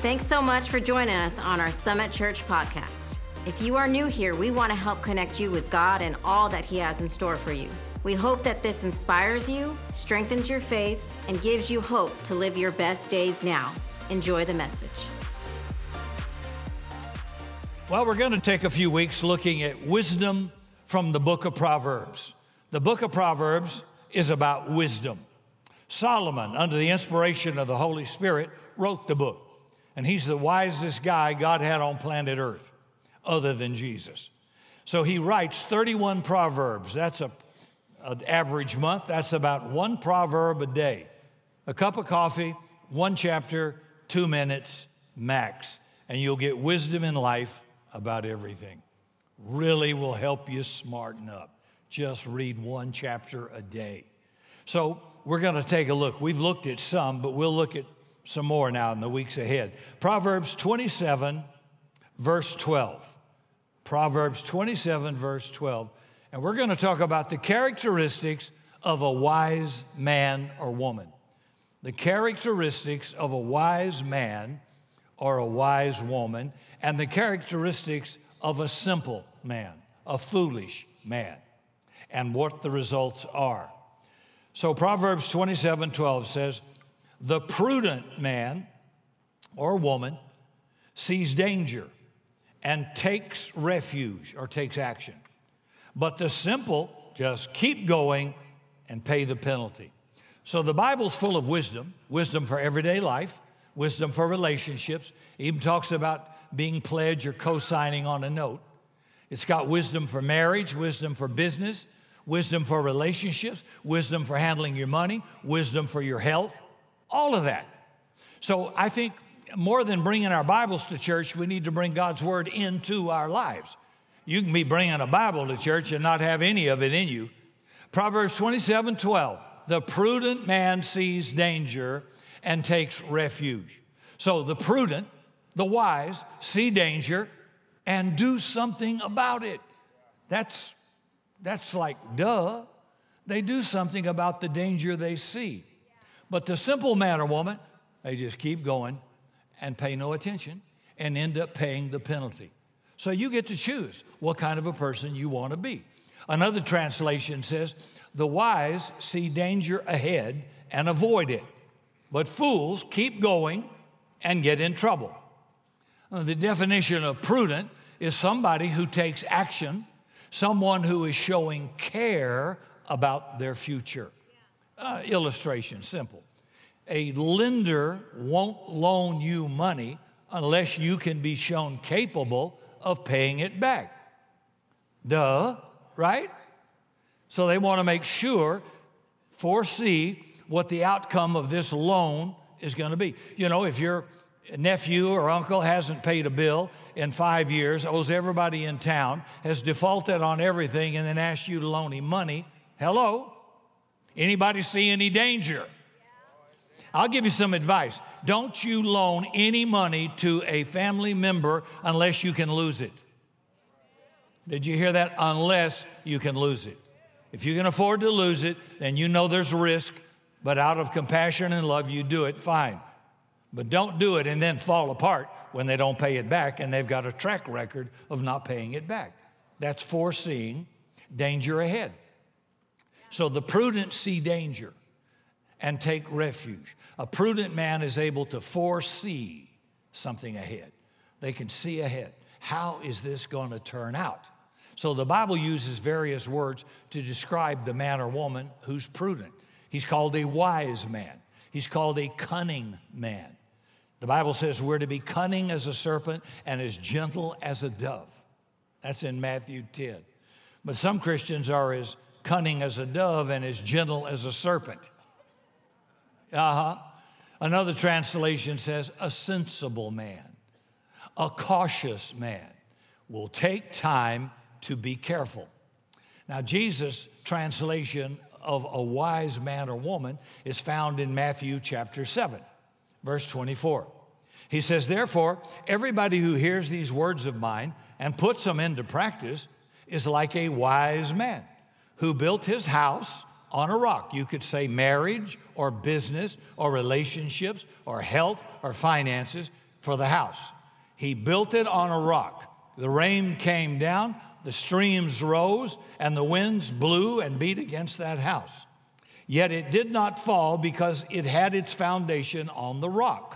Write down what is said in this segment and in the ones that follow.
Thanks so much for joining us on our Summit Church podcast. If you are new here, we want to help connect you with God and all that He has in store for you. We hope that this inspires you, strengthens your faith, and gives you hope to live your best days now. Enjoy the message. Well, we're going to take a few weeks looking at wisdom from the book of Proverbs. The book of Proverbs is about wisdom. Solomon, under the inspiration of the Holy Spirit, wrote the book. And he's the wisest guy God had on planet Earth, other than Jesus. So he writes 31 Proverbs. That's a, an average month. That's about one proverb a day. A cup of coffee, one chapter, two minutes max. And you'll get wisdom in life about everything. Really will help you smarten up. Just read one chapter a day. So we're going to take a look. We've looked at some, but we'll look at some more now in the weeks ahead. Proverbs 27, verse 12. Proverbs 27, verse 12. And we're going to talk about the characteristics of a wise man or woman. The characteristics of a wise man or a wise woman, and the characteristics of a simple man, a foolish man, and what the results are. So Proverbs 27 12 says, The prudent man or woman sees danger and takes refuge or takes action. But the simple just keep going and pay the penalty. So the Bible's full of wisdom wisdom for everyday life, wisdom for relationships. It even talks about being pledged or co signing on a note. It's got wisdom for marriage, wisdom for business, wisdom for relationships, wisdom for handling your money, wisdom for your health, all of that. So I think more than bringing our Bibles to church, we need to bring God's Word into our lives. You can be bringing a Bible to church and not have any of it in you. Proverbs 27 12. The prudent man sees danger and takes refuge. So the prudent, the wise, see danger and do something about it. That's that's like, duh. They do something about the danger they see. But the simple man or woman, they just keep going and pay no attention and end up paying the penalty. So you get to choose what kind of a person you want to be. Another translation says, the wise see danger ahead and avoid it, but fools keep going and get in trouble. The definition of prudent is somebody who takes action someone who is showing care about their future. Uh, illustration simple. A lender won't loan you money unless you can be shown capable of paying it back. Duh, right? So they want to make sure, foresee what the outcome of this loan is going to be. You know, if your nephew or uncle hasn't paid a bill in five years, owes everybody in town, has defaulted on everything, and then asks you to loan him money. Hello? Anybody see any danger? I'll give you some advice. Don't you loan any money to a family member unless you can lose it. Did you hear that? Unless you can lose it. If you can afford to lose it, then you know there's risk, but out of compassion and love, you do it, fine. But don't do it and then fall apart when they don't pay it back and they've got a track record of not paying it back. That's foreseeing danger ahead. So the prudent see danger and take refuge. A prudent man is able to foresee something ahead. They can see ahead. How is this going to turn out? So the Bible uses various words to describe the man or woman who's prudent. He's called a wise man. He's called a cunning man. The Bible says we're to be cunning as a serpent and as gentle as a dove. That's in Matthew 10. But some Christians are as cunning as a dove and as gentle as a serpent. Uh huh. Another translation says a sensible man, a cautious man will take time to be careful. Now, Jesus' translation of a wise man or woman is found in Matthew chapter 7 verse 24. He says, Therefore, everybody who hears these words of mine and puts them into practice is like a wise man who built his house on a rock. You could say marriage or business or relationships or health or finances for the house. He built it on a rock. The rain came down, the streams rose, and the winds blew and beat against that house. Yet it did not fall because it had its foundation on the rock.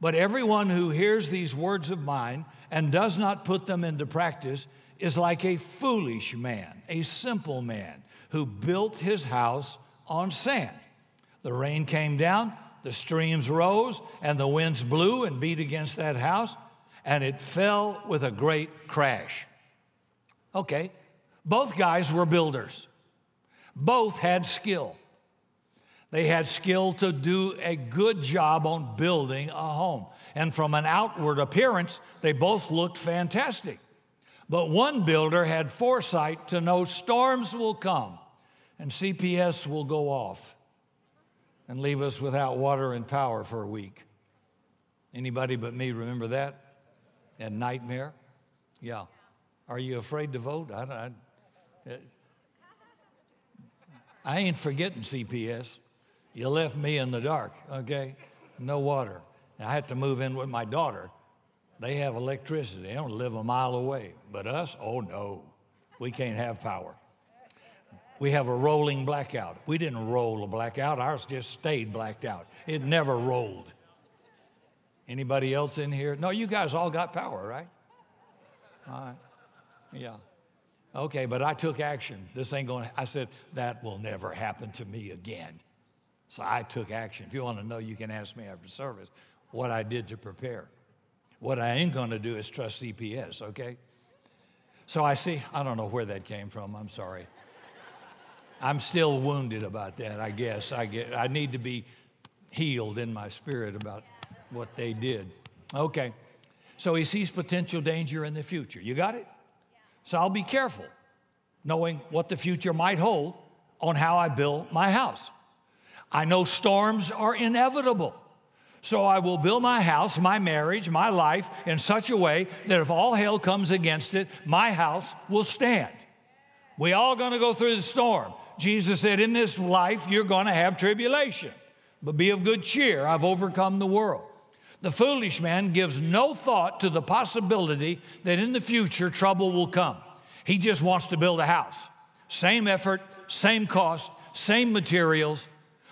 But everyone who hears these words of mine and does not put them into practice is like a foolish man, a simple man who built his house on sand. The rain came down, the streams rose, and the winds blew and beat against that house, and it fell with a great crash. Okay, both guys were builders, both had skill. They had skill to do a good job on building a home. And from an outward appearance, they both looked fantastic. But one builder had foresight to know storms will come and CPS will go off and leave us without water and power for a week. Anybody but me remember that? That nightmare? Yeah. Are you afraid to vote? I, I, I ain't forgetting CPS. You left me in the dark, okay? No water. I had to move in with my daughter. They have electricity. They don't live a mile away. But us, oh no, we can't have power. We have a rolling blackout. We didn't roll a blackout. Ours just stayed blacked out. It never rolled. Anybody else in here? No, you guys all got power, right? All right. Yeah. Okay, but I took action. This ain't going to, I said, that will never happen to me again. So I took action. If you want to know, you can ask me after service what I did to prepare. What I ain't going to do is trust CPS, okay? So I see, I don't know where that came from. I'm sorry. I'm still wounded about that, I guess. I, get, I need to be healed in my spirit about what they did. Okay. So he sees potential danger in the future. You got it? So I'll be careful knowing what the future might hold on how I build my house. I know storms are inevitable. So I will build my house, my marriage, my life in such a way that if all hell comes against it, my house will stand. We all going to go through the storm. Jesus said, In this life, you're going to have tribulation, but be of good cheer. I've overcome the world. The foolish man gives no thought to the possibility that in the future trouble will come. He just wants to build a house. Same effort, same cost, same materials,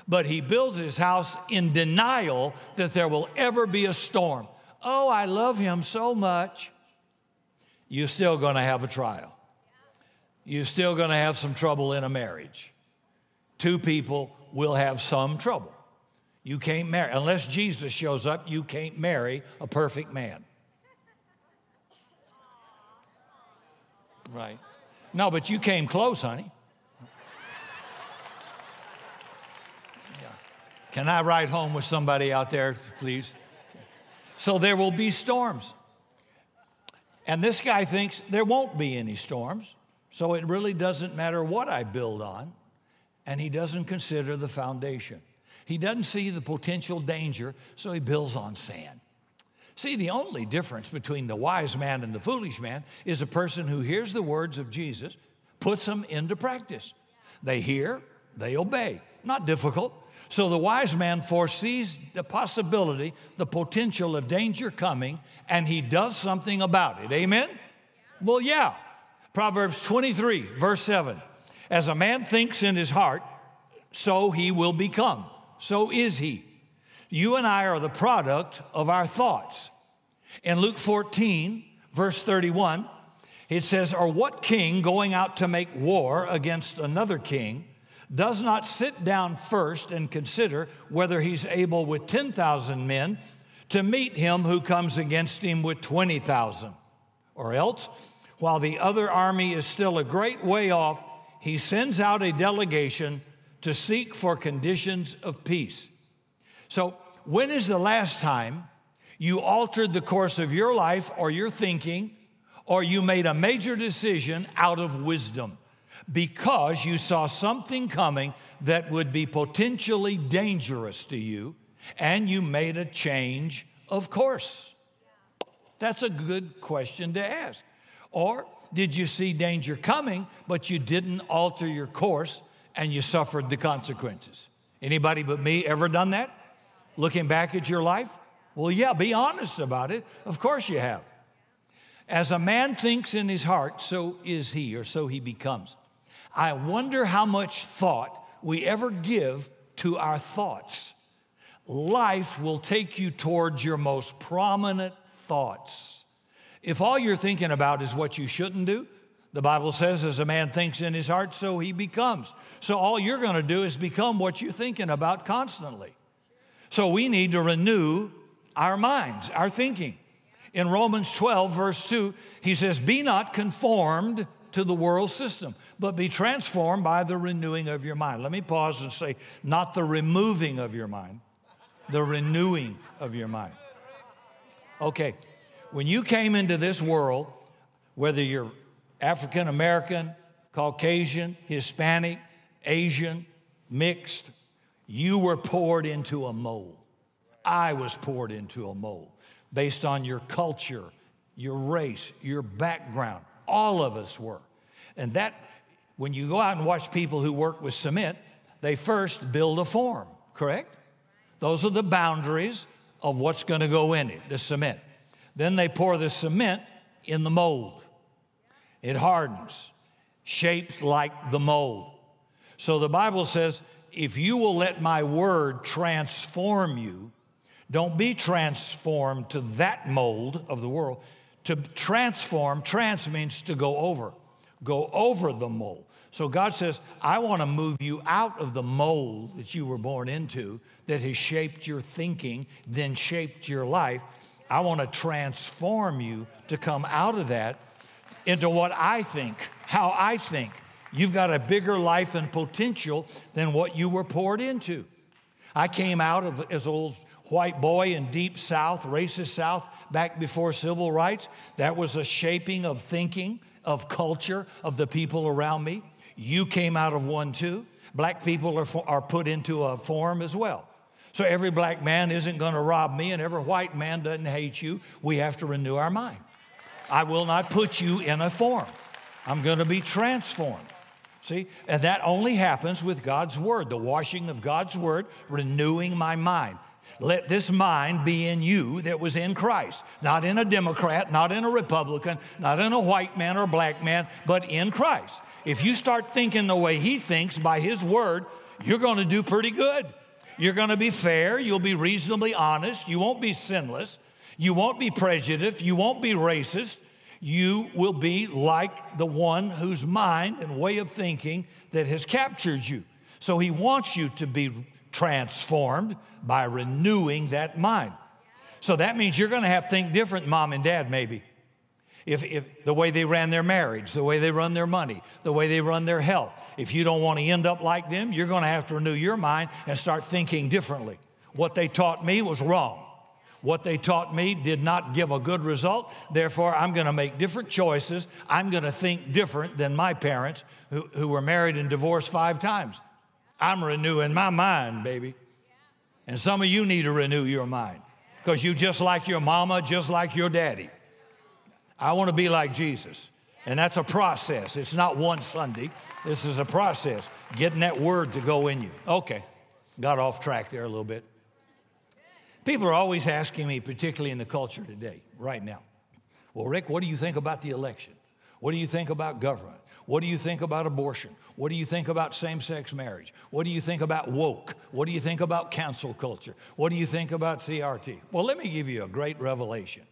but he builds his house in denial that there will ever be a storm. Oh, I love him so much. You're still going to have a trial. You're still going to have some trouble in a marriage. Two people will have some trouble. You can't marry, unless Jesus shows up, you can't marry a perfect man. Right. No, but you came close, honey. Can I ride home with somebody out there, please? So there will be storms. And this guy thinks there won't be any storms, so it really doesn't matter what I build on. And he doesn't consider the foundation. He doesn't see the potential danger, so he builds on sand. See, the only difference between the wise man and the foolish man is a person who hears the words of Jesus, puts them into practice. They hear, they obey. Not difficult, so the wise man foresees the possibility, the potential of danger coming, and he does something about it. Amen? Well, yeah. Proverbs 23, verse 7. As a man thinks in his heart, so he will become. So is he. You and I are the product of our thoughts. In Luke 14, verse 31, it says, Or what king going out to make war against another king? Does not sit down first and consider whether he's able with 10,000 men to meet him who comes against him with 20,000. Or else, while the other army is still a great way off, he sends out a delegation to seek for conditions of peace. So, when is the last time you altered the course of your life or your thinking, or you made a major decision out of wisdom? Because you saw something coming that would be potentially dangerous to you and you made a change of course? That's a good question to ask. Or did you see danger coming, but you didn't alter your course and you suffered the consequences? Anybody but me ever done that? Looking back at your life? Well, yeah, be honest about it. Of course you have. As a man thinks in his heart, so is he, or so he becomes. I wonder how much thought we ever give to our thoughts. Life will take you towards your most prominent thoughts. If all you're thinking about is what you shouldn't do, the Bible says, as a man thinks in his heart, so he becomes. So all you're going to do is become what you're thinking about constantly. So we need to renew our minds, our thinking. In Romans 12, verse 2, he says, Be not conformed to the world system, but be transformed by the renewing of your mind. Let me pause and say, not the removing of your mind, the renewing of your mind. Okay, when you came into this world, whether you're African American, Caucasian, Hispanic, Asian, mixed, you were poured into a mold. I was poured into a mold based on your culture, your race, your background. All of us were. And that, when you go out and watch people who work with cement, they first build a form, correct? Those are the boundaries of what's going to go in it, the cement. Then they pour the cement in the mold. It hardens, shaped like the mold. So the Bible says, if you will let my word transform you, don't be transformed to that mold of the world. To transform, trans means to go over, go over the mold. So God says, I want to move you out of the mold that you were born into that has shaped your thinking, then shaped your life. I want to transform you to come out of that into what I think, how I think. You've got a bigger life and potential than what you were poured into. I came out of as old white boy in deep South, racist South, back before civil rights. That was a shaping of thinking, of culture, of the people around me. You came out of one too. Black people are, are put into a form as well. So every black man isn't going to rob me, and every white man doesn't hate you. We have to renew our mind. I will not put you in a form. I'm going to be transformed. See? And that only happens with God's Word, the washing of God's Word, renewing my mind. Let this mind be in you that was in Christ, not in a Democrat, not in a Republican, not in a white man or black man, but in Christ. If you start thinking the way He thinks by His Word, you're going to do pretty good. You're going to be fair, you'll be reasonably honest, you won't be sinless, you won't be prejudiced, you won't be racist. You will be like the one whose mind and way of thinking that has captured you. So he wants you to be transformed by renewing that mind. So that means you're going to have to think different, mom and dad, maybe. If, if the way they ran their marriage, the way they run their money, the way they run their health. If you don't want to end up like them, you're going to have to renew your mind and start thinking differently. What they taught me was wrong. What they taught me did not give a good result. Therefore, I'm going to make different choices. I'm going to think different than my parents who, who were married and divorced five times. I'm renewing my mind, baby. And some of you need to renew your mind because you just like your mama, just like your daddy. I want to be like Jesus. And that's a process. It's not one Sunday. This is a process, getting that word to go in you. Okay, got off track there a little bit. People are always asking me, particularly in the culture today, right now, well, Rick, what do you think about the election? What do you think about government? What do you think about abortion? What do you think about same sex marriage? What do you think about woke? What do you think about cancel culture? What do you think about CRT? Well, let me give you a great revelation.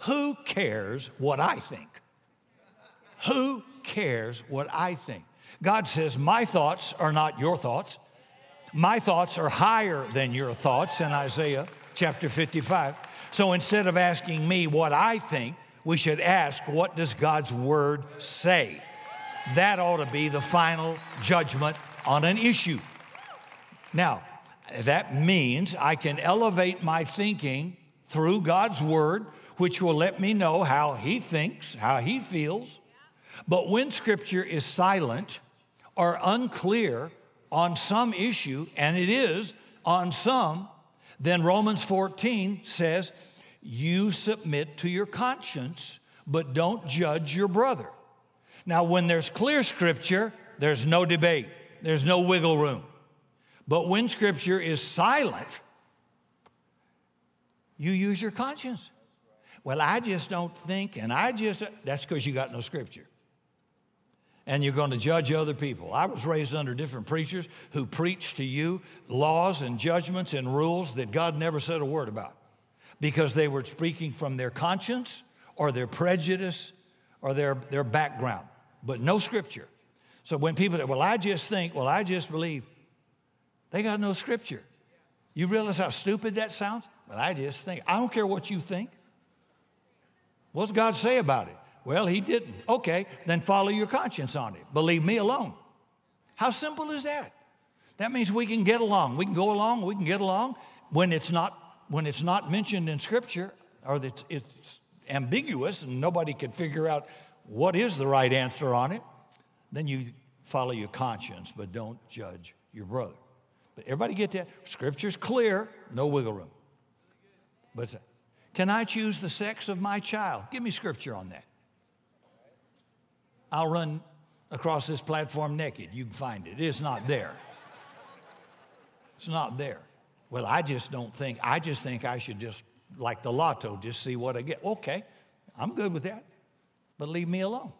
Who cares what I think? Who cares what I think? God says, My thoughts are not your thoughts. My thoughts are higher than your thoughts in Isaiah chapter 55. So instead of asking me what I think, we should ask, What does God's word say? That ought to be the final judgment on an issue. Now, that means I can elevate my thinking through God's word, which will let me know how He thinks, how He feels. But when Scripture is silent or unclear on some issue, and it is on some, then Romans 14 says, You submit to your conscience, but don't judge your brother. Now, when there's clear scripture, there's no debate, there's no wiggle room. But when scripture is silent, You use your conscience. Well, I just don't think, and I just, that's because you got no scripture. And you're going to judge other people. I was raised under different preachers who preached to you laws and judgments and rules that God never said a word about because they were speaking from their conscience or their prejudice or their, their background, but no scripture. So when people say, well, I just think, well, I just believe, they got no scripture. You realize how stupid that sounds? Well, I just think. I don't care what you think. What's God say about it? Well, He didn't. Okay, then follow your conscience on it. Believe me alone. How simple is that? That means we can get along. We can go along. We can get along when it's not when it's not mentioned in Scripture or it's, it's ambiguous and nobody can figure out what is the right answer on it. Then you follow your conscience, but don't judge your brother. But everybody get that? Scripture's clear, no wiggle room. But can I choose the sex of my child? Give me scripture on that. I'll run across this platform naked. You can find it. It's not there. It's not there. Well, I just don't think, I just think I should just, like the lotto, just see what I get. Okay, I'm good with that. But leave me alone.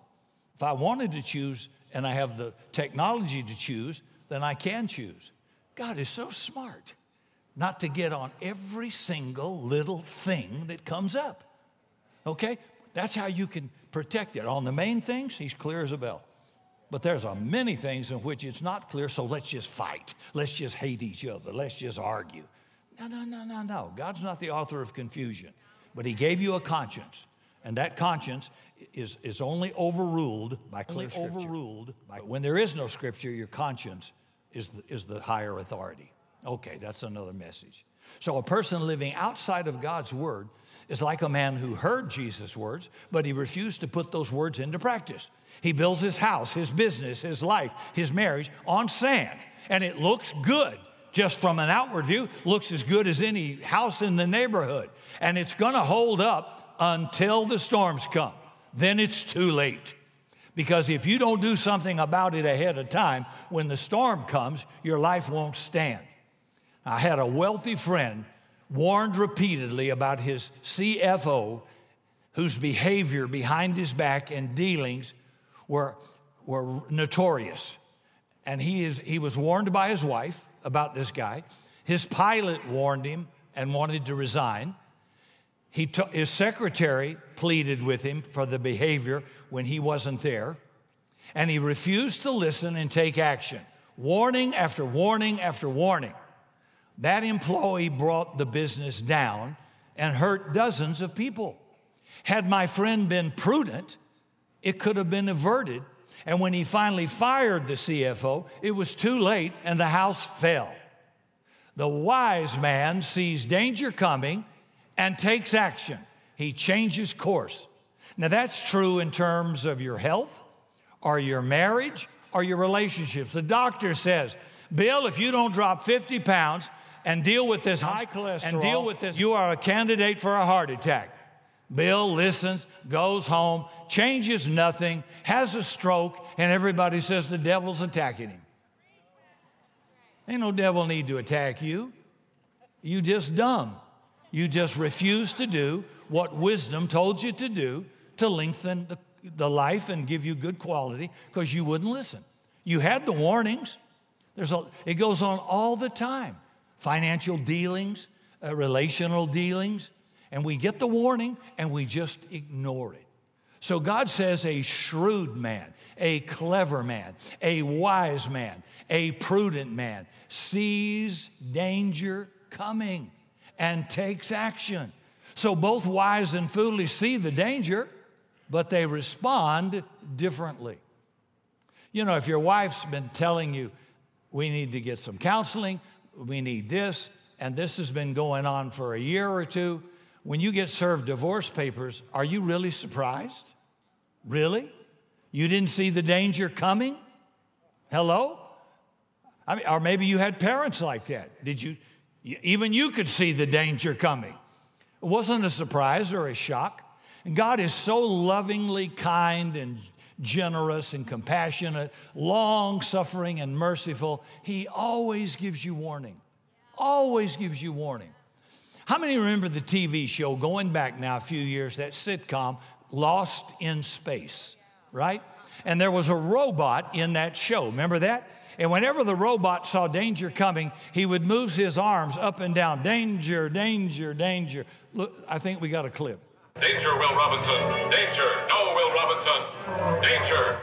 If I wanted to choose and I have the technology to choose, then I can choose. God is so smart not to get on every single little thing that comes up. Okay? That's how you can protect it. On the main things, he's clear as a bell. But there's a many things in which it's not clear, so let's just fight. Let's just hate each other. Let's just argue. No, no, no, no, no. God's not the author of confusion. But he gave you a conscience. And that conscience is, is only overruled by clear only overruled by when there is no scripture, your conscience is the, is the higher authority. Okay, that's another message. So a person living outside of God's word is like a man who heard Jesus' words, but he refused to put those words into practice. He builds his house, his business, his life, his marriage on sand, and it looks good. Just from an outward view, looks as good as any house in the neighborhood. And it's gonna hold up until the storms come. Then it's too late. Because if you don't do something about it ahead of time, when the storm comes, your life won't stand. I had a wealthy friend warned repeatedly about his CFO, whose behavior behind his back and dealings were, were notorious. And he, is, he was warned by his wife about this guy. His pilot warned him and wanted to resign. He t- his secretary pleaded with him for the behavior when he wasn't there, and he refused to listen and take action. Warning after warning after warning. That employee brought the business down and hurt dozens of people. Had my friend been prudent, it could have been averted. And when he finally fired the CFO, it was too late and the house fell. The wise man sees danger coming and takes action. He changes course. Now, that's true in terms of your health or your marriage or your relationships. The doctor says, Bill, if you don't drop 50 pounds, and deal with this high cholesterol and deal with this, you are a candidate for a heart attack. Bill listens, goes home, changes nothing, has a stroke, and everybody says the devil's attacking him. Ain't no devil need to attack you. You just dumb. You just refuse to do what wisdom told you to do to lengthen the, the life and give you good quality because you wouldn't listen. You had the warnings. There's a, it goes on all the time financial dealings, uh, relational dealings, and we get the warning and we just ignore it. So God says a shrewd man, a clever man, a wise man, a prudent man sees danger coming and takes action. So both wise and foolish see the danger, but they respond differently. You know, if your wife's been telling you, we need to get some counseling, we need this, and this has been going on for a year or two. When you get served divorce papers, are you really surprised? Really? You didn't see the danger coming? Hello? I mean, or maybe you had parents like that. Did you? Even you could see the danger coming. It wasn't a surprise or a shock. And God is so lovingly kind and generous and compassionate, long suffering and merciful. He always gives you warning. Always gives you warning. How many remember the TV show going back now a few years, that sitcom, Lost in Space, right? And there was a robot in that show. Remember that? And whenever the robot saw danger coming, he would move his arms up and down. Danger, danger, danger. Look, I think we got a clip. Danger, Will Robinson. Danger. No, Will Robinson. Danger.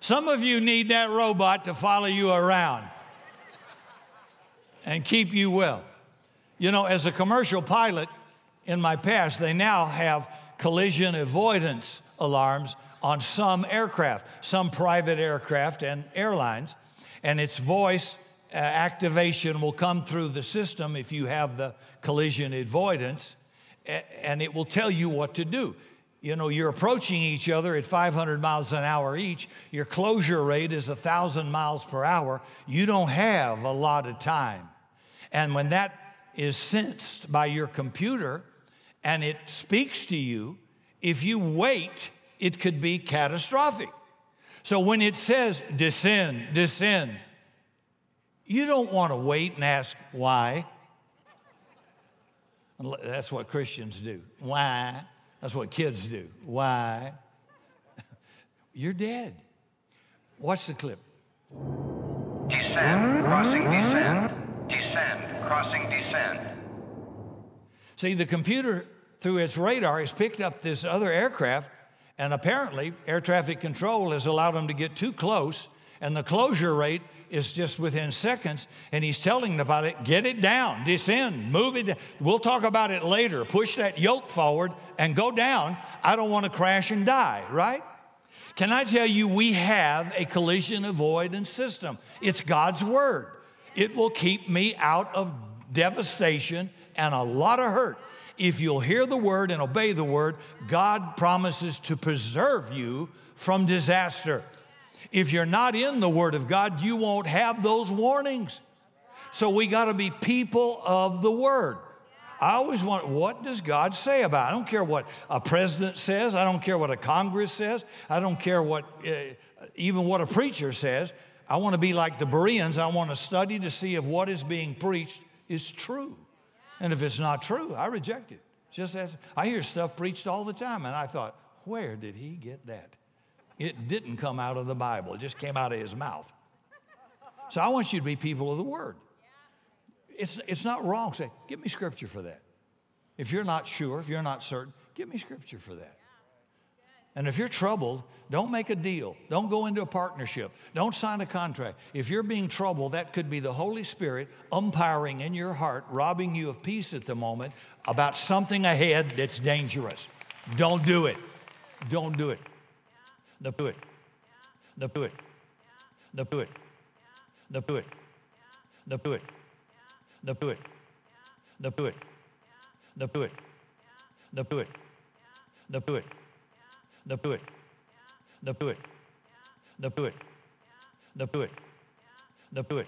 Some of you need that robot to follow you around and keep you well. You know, as a commercial pilot in my past, they now have collision avoidance alarms on some aircraft, some private aircraft and airlines, and its voice uh, activation will come through the system if you have the collision avoidance, and it will tell you what to do. You know, you're approaching each other at 500 miles an hour each. Your closure rate is 1,000 miles per hour. You don't have a lot of time. And when that is sensed by your computer and it speaks to you, if you wait, it could be catastrophic. So when it says descend, descend, you don't want to wait and ask why. That's what Christians do. Why? That's what kids do. Why? You're dead. Watch the clip. Descend, crossing descend. Descend, crossing descend. See, the computer, through its radar, has picked up this other aircraft, and apparently, air traffic control has allowed him to get too close, and the closure rate is just within seconds, and he's telling about it. Get it down, descend, move it. Down. We'll talk about it later. Push that yoke forward and go down. I don't want to crash and die, right? Can I tell you, we have a collision avoidance system. It's God's word. It will keep me out of devastation and a lot of hurt. If you'll hear the word and obey the word, God promises to preserve you from disaster. If you're not in the Word of God, you won't have those warnings. So we got to be people of the Word. I always want, what does God say about it? I don't care what a president says. I don't care what a Congress says. I don't care what, uh, even what a preacher says. I want to be like the Bereans. I want to study to see if what is being preached is true. And if it's not true, I reject it. Just as I hear stuff preached all the time, and I thought, where did he get that? It didn't come out of the Bible, it just came out of his mouth. So I want you to be people of the Word. It's, it's not wrong. Say, give me scripture for that. If you're not sure, if you're not certain, give me scripture for that. And if you're troubled, don't make a deal. Don't go into a partnership. Don't sign a contract. If you're being troubled, that could be the Holy Spirit umpiring in your heart, robbing you of peace at the moment about something ahead that's dangerous. Don't do it. Don't do it. Don't do it. Don't do it. Don't do it. Don't do it. Don't do it. Don't do it. Don't do it. Don't do it. Don't do it. Don't do it. Don't do it. Don't do it. Don't do it. Don't do it. Don't do it.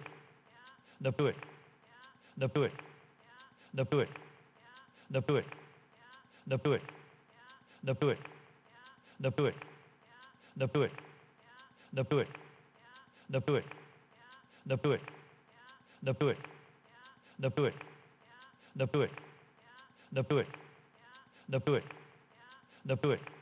Don't do it. Don't do it. Don't do it. Don't do it. Don't do it. Don't do it. Don't do it. Now do it. Now do it. Now do it. Now do it. Now do it. Now do it. Now do it. Now do it. Now do it. Now do it.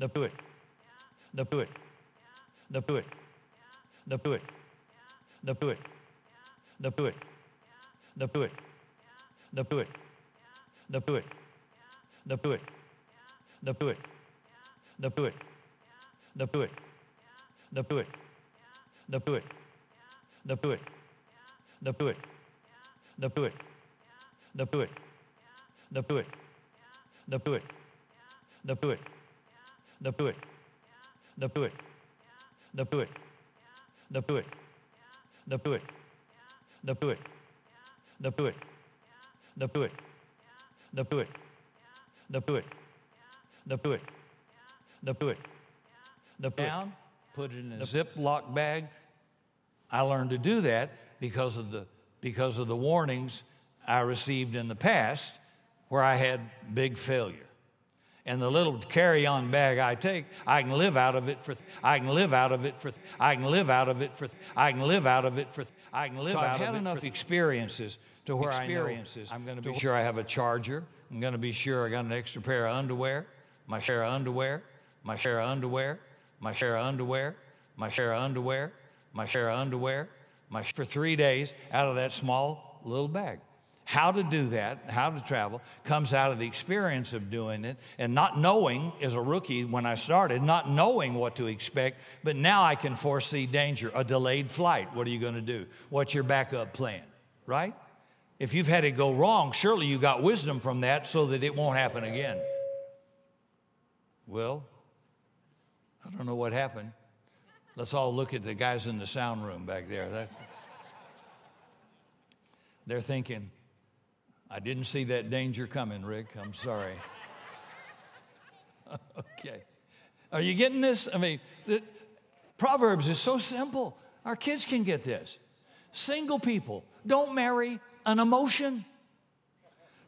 Now do it. Now do it. Now do it. Now do it. Now do it. Now do it. Now do it. Now do it. Now do it. the put, the put, the put, the put, the put, the put, the put, the put, the put, the put, the put, the put, the put, the put, the put, the put, the put, the put, the put, the put, the put, the put, the put, the put, the put, the put, the put, down, put it in a Ziploc bag. I learned to do that because of the because of the warnings I received in the past where I had big failure. And the little carry-on bag I take, I can live out of it for I can live out of it for I can live out of it for I can live out of it for I can live so out of it for, I've had enough experiences to where experiences. I know I'm going to be sure I have a charger. I'm going to be sure I got an extra pair of underwear, my share of underwear, my share of underwear, my share of underwear, my share of underwear, my share of underwear, my for three days out of that small little bag. How to do that, how to travel, comes out of the experience of doing it and not knowing as a rookie when I started, not knowing what to expect, but now I can foresee danger, a delayed flight. What are you going to do? What's your backup plan, right? If you've had it go wrong, surely you got wisdom from that so that it won't happen again. Well, I don't know what happened. Let's all look at the guys in the sound room back there. That's, they're thinking, I didn't see that danger coming, Rick. I'm sorry. okay. Are you getting this? I mean, the, Proverbs is so simple. Our kids can get this. Single people, don't marry an emotion.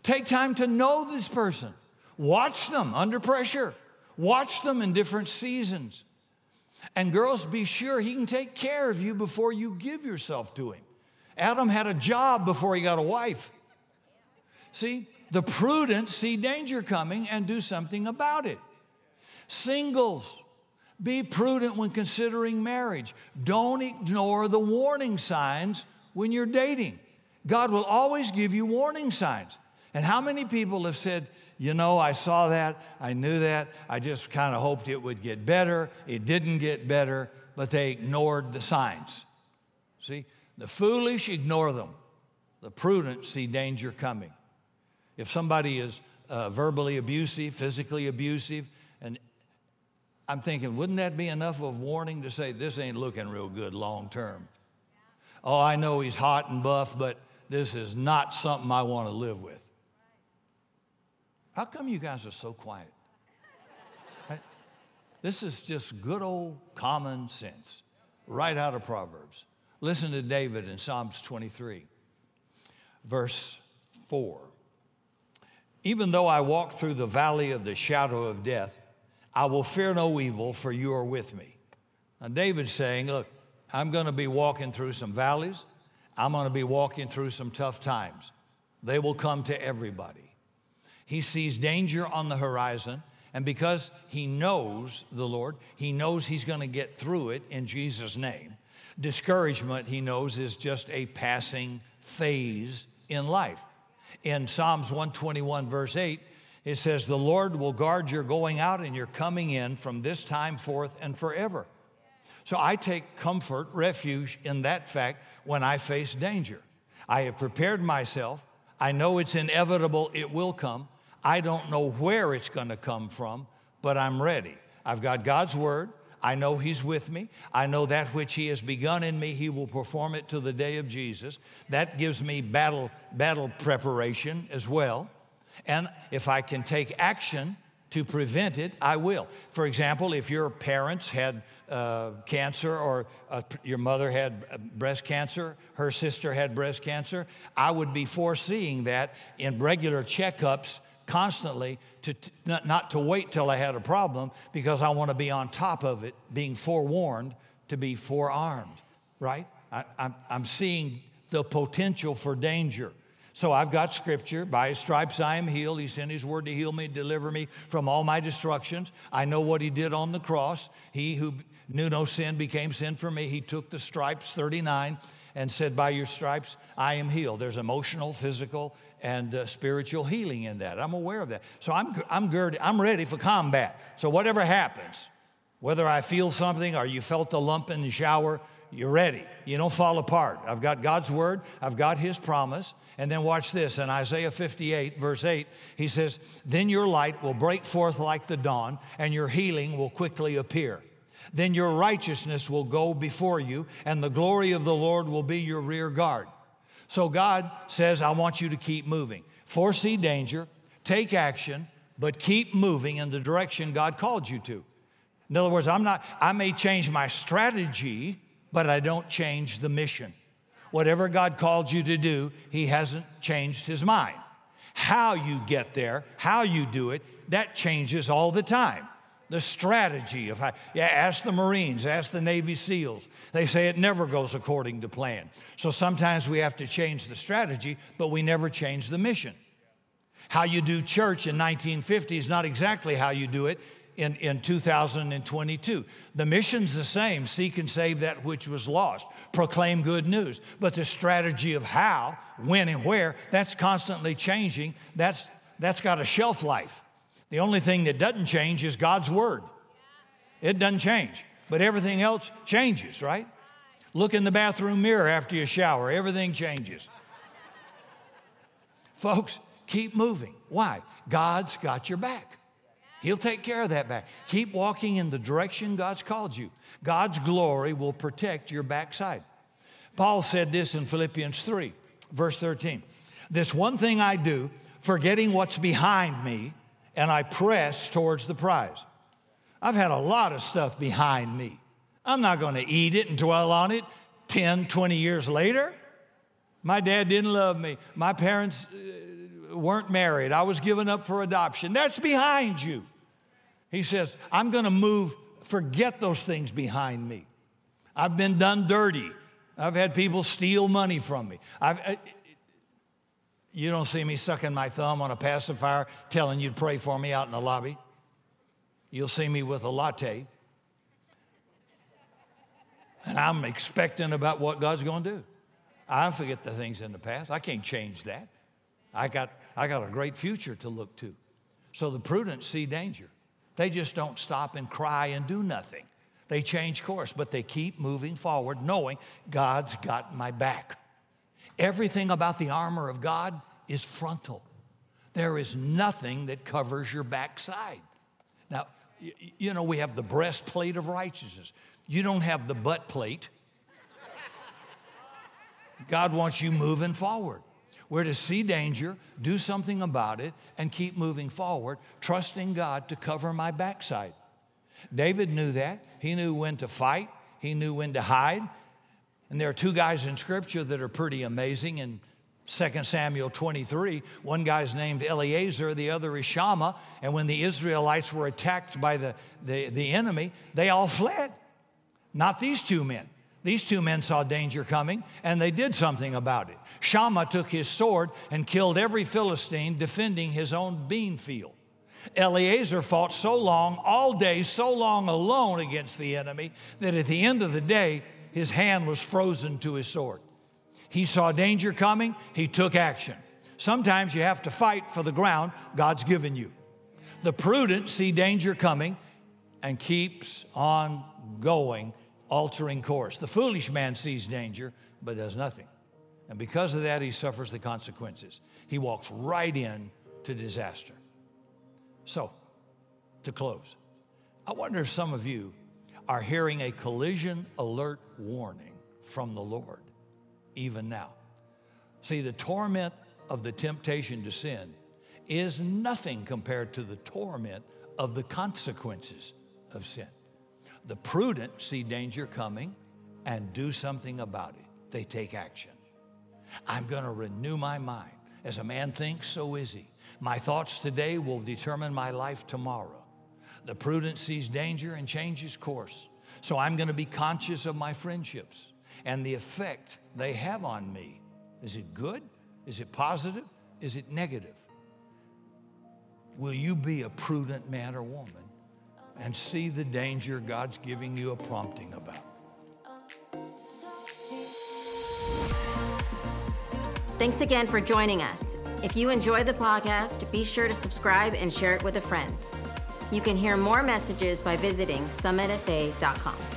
Take time to know this person. Watch them under pressure. Watch them in different seasons. And girls, be sure he can take care of you before you give yourself to him. Adam had a job before he got a wife. See, the prudent see danger coming and do something about it. Singles, be prudent when considering marriage. Don't ignore the warning signs when you're dating. God will always give you warning signs. And how many people have said, you know, I saw that, I knew that, I just kind of hoped it would get better. It didn't get better, but they ignored the signs. See, the foolish ignore them, the prudent see danger coming. If somebody is uh, verbally abusive, physically abusive, and I'm thinking, wouldn't that be enough of warning to say this ain't looking real good long term? Oh, I know he's hot and buff, but this is not something I want to live with. How come you guys are so quiet? This is just good old common sense, right out of Proverbs. Listen to David in Psalms 23, verse 4. Even though I walk through the valley of the shadow of death, I will fear no evil, for you are with me. Now, David's saying, Look, I'm going to be walking through some valleys. I'm going to be walking through some tough times. They will come to everybody. He sees danger on the horizon, and because he knows the Lord, he knows he's going to get through it in Jesus' name. Discouragement, he knows, is just a passing phase in life in Psalms 121, verse 8, it says, The Lord will guard your going out and your coming in from this time forth and forever. So I take comfort, refuge in that fact when I face danger. I have prepared myself. I know it's inevitable, it will come. I don't know where it's going to come from, but I'm ready. I've got God's word. I know He's with me. I know that which He has begun in me, He will perform it to the day of Jesus. That gives me battle, battle preparation as well. And if I can take action to prevent it, I will. For example, if your parents had uh, cancer or uh, your mother had uh, breast cancer, her sister had breast cancer, I would be foreseeing that in regular checkups constantly to, not to wait till I had a problem because I want to be on top of it, being forewarned to be forearmed, right? I, I'm, I'm seeing the potential for danger. So I've got scripture. By his stripes I am healed. He sent his word to heal me, deliver me from all my destructions. I know what he did on the cross. He who knew no sin became sin for me. He took the stripes, 39, and said, By your stripes I am healed. There's emotional, physical, and uh, spiritual healing in that. I'm aware of that. So I'm, I'm, girded, I'm ready for combat. So whatever happens, whether I feel something or you felt a lump in the shower, you're ready. You don't fall apart. I've got God's word, I've got his promise. And then watch this in Isaiah 58, verse 8, he says, Then your light will break forth like the dawn, and your healing will quickly appear. Then your righteousness will go before you, and the glory of the Lord will be your rear guard. So God says, I want you to keep moving. Foresee danger, take action, but keep moving in the direction God called you to. In other words, I'm not, I may change my strategy, but I don't change the mission. Whatever God called you to do, He hasn't changed His mind. How you get there, how you do it, that changes all the time the strategy of how, yeah, ask the Marines, ask the Navy SEALs. They say it never goes according to plan. So sometimes we have to change the strategy, but we never change the mission. How you do church in 1950 is not exactly how you do it in, in 2022. The mission's the same seek and save that which was lost, proclaim good news. But the strategy of how, when, and where, that's constantly changing. That's, that's got a shelf life. The only thing that doesn't change is God's word. It doesn't change, but everything else changes, right? Look in the bathroom mirror after you shower, everything changes. Folks, keep moving. Why? God's got your back. He'll take care of that back. Keep walking in the direction God's called you. God's glory will protect your backside. Paul said this in Philippians 3, verse 13. This one thing I do, forgetting what's behind me and I press towards the prize. I've had a lot of stuff behind me. I'm not going to eat it and dwell on it 10, 20 years later. My dad didn't love me. My parents uh, weren't married. I was given up for adoption. That's behind you. He says, I'm going to move, forget those things behind me. I've been done dirty. I've had people steal money from me. I've, uh, you don't see me sucking my thumb on a pacifier telling you to pray for me out in the lobby. You'll see me with a latte. And I'm expecting about what God's going to do. I forget the things in the past. I can't change that. I got, I got a great future to look to. So the prudent see danger. They just don't stop and cry and do nothing. They change course, but they keep moving forward, knowing God's got my back. Everything about the armor of God is frontal. There is nothing that covers your backside. Now, you know, we have the breastplate of righteousness. You don't have the butt plate. God wants you moving forward. We're to see danger, do something about it, and keep moving forward, trusting God to cover my backside. David knew that. He knew when to fight, he knew when to hide, and there are two guys in Scripture that are pretty amazing. In 2 Samuel 23, one guy's named Eleazar, the other is Shammah. And when the Israelites were attacked by the, the, the enemy, they all fled. Not these two men. These two men saw danger coming and they did something about it. Shammah took his sword and killed every Philistine defending his own bean field. Eleazar fought so long, all day, so long alone against the enemy, that at the end of the day, his hand was frozen to his sword. He saw danger coming, he took action. Sometimes you have to fight for the ground God's given you. The prudent see danger coming and keeps on going, altering course. The foolish man sees danger but does nothing. And because of that, he suffers the consequences. He walks right in to disaster. So, to close, I wonder if some of you are hearing a collision alert warning from the Lord even now. See, the torment of the temptation to sin is nothing compared to the torment of the consequences of sin. The prudent see danger coming and do something about it. They take action. I'm going to renew my mind. As a man thinks, so is he. My thoughts today will determine my life tomorrow. The prudent sees danger and changes course. So I'm going to be conscious of my friendships and the effect they have on me. Is it good? Is it positive? Is it negative? Will you be a prudent man or woman and see the danger God's giving you a prompting about? Thanks again for joining us. If you enjoyed the podcast, be sure to subscribe and share it with a friend. You can hear more messages by visiting summitsa.com.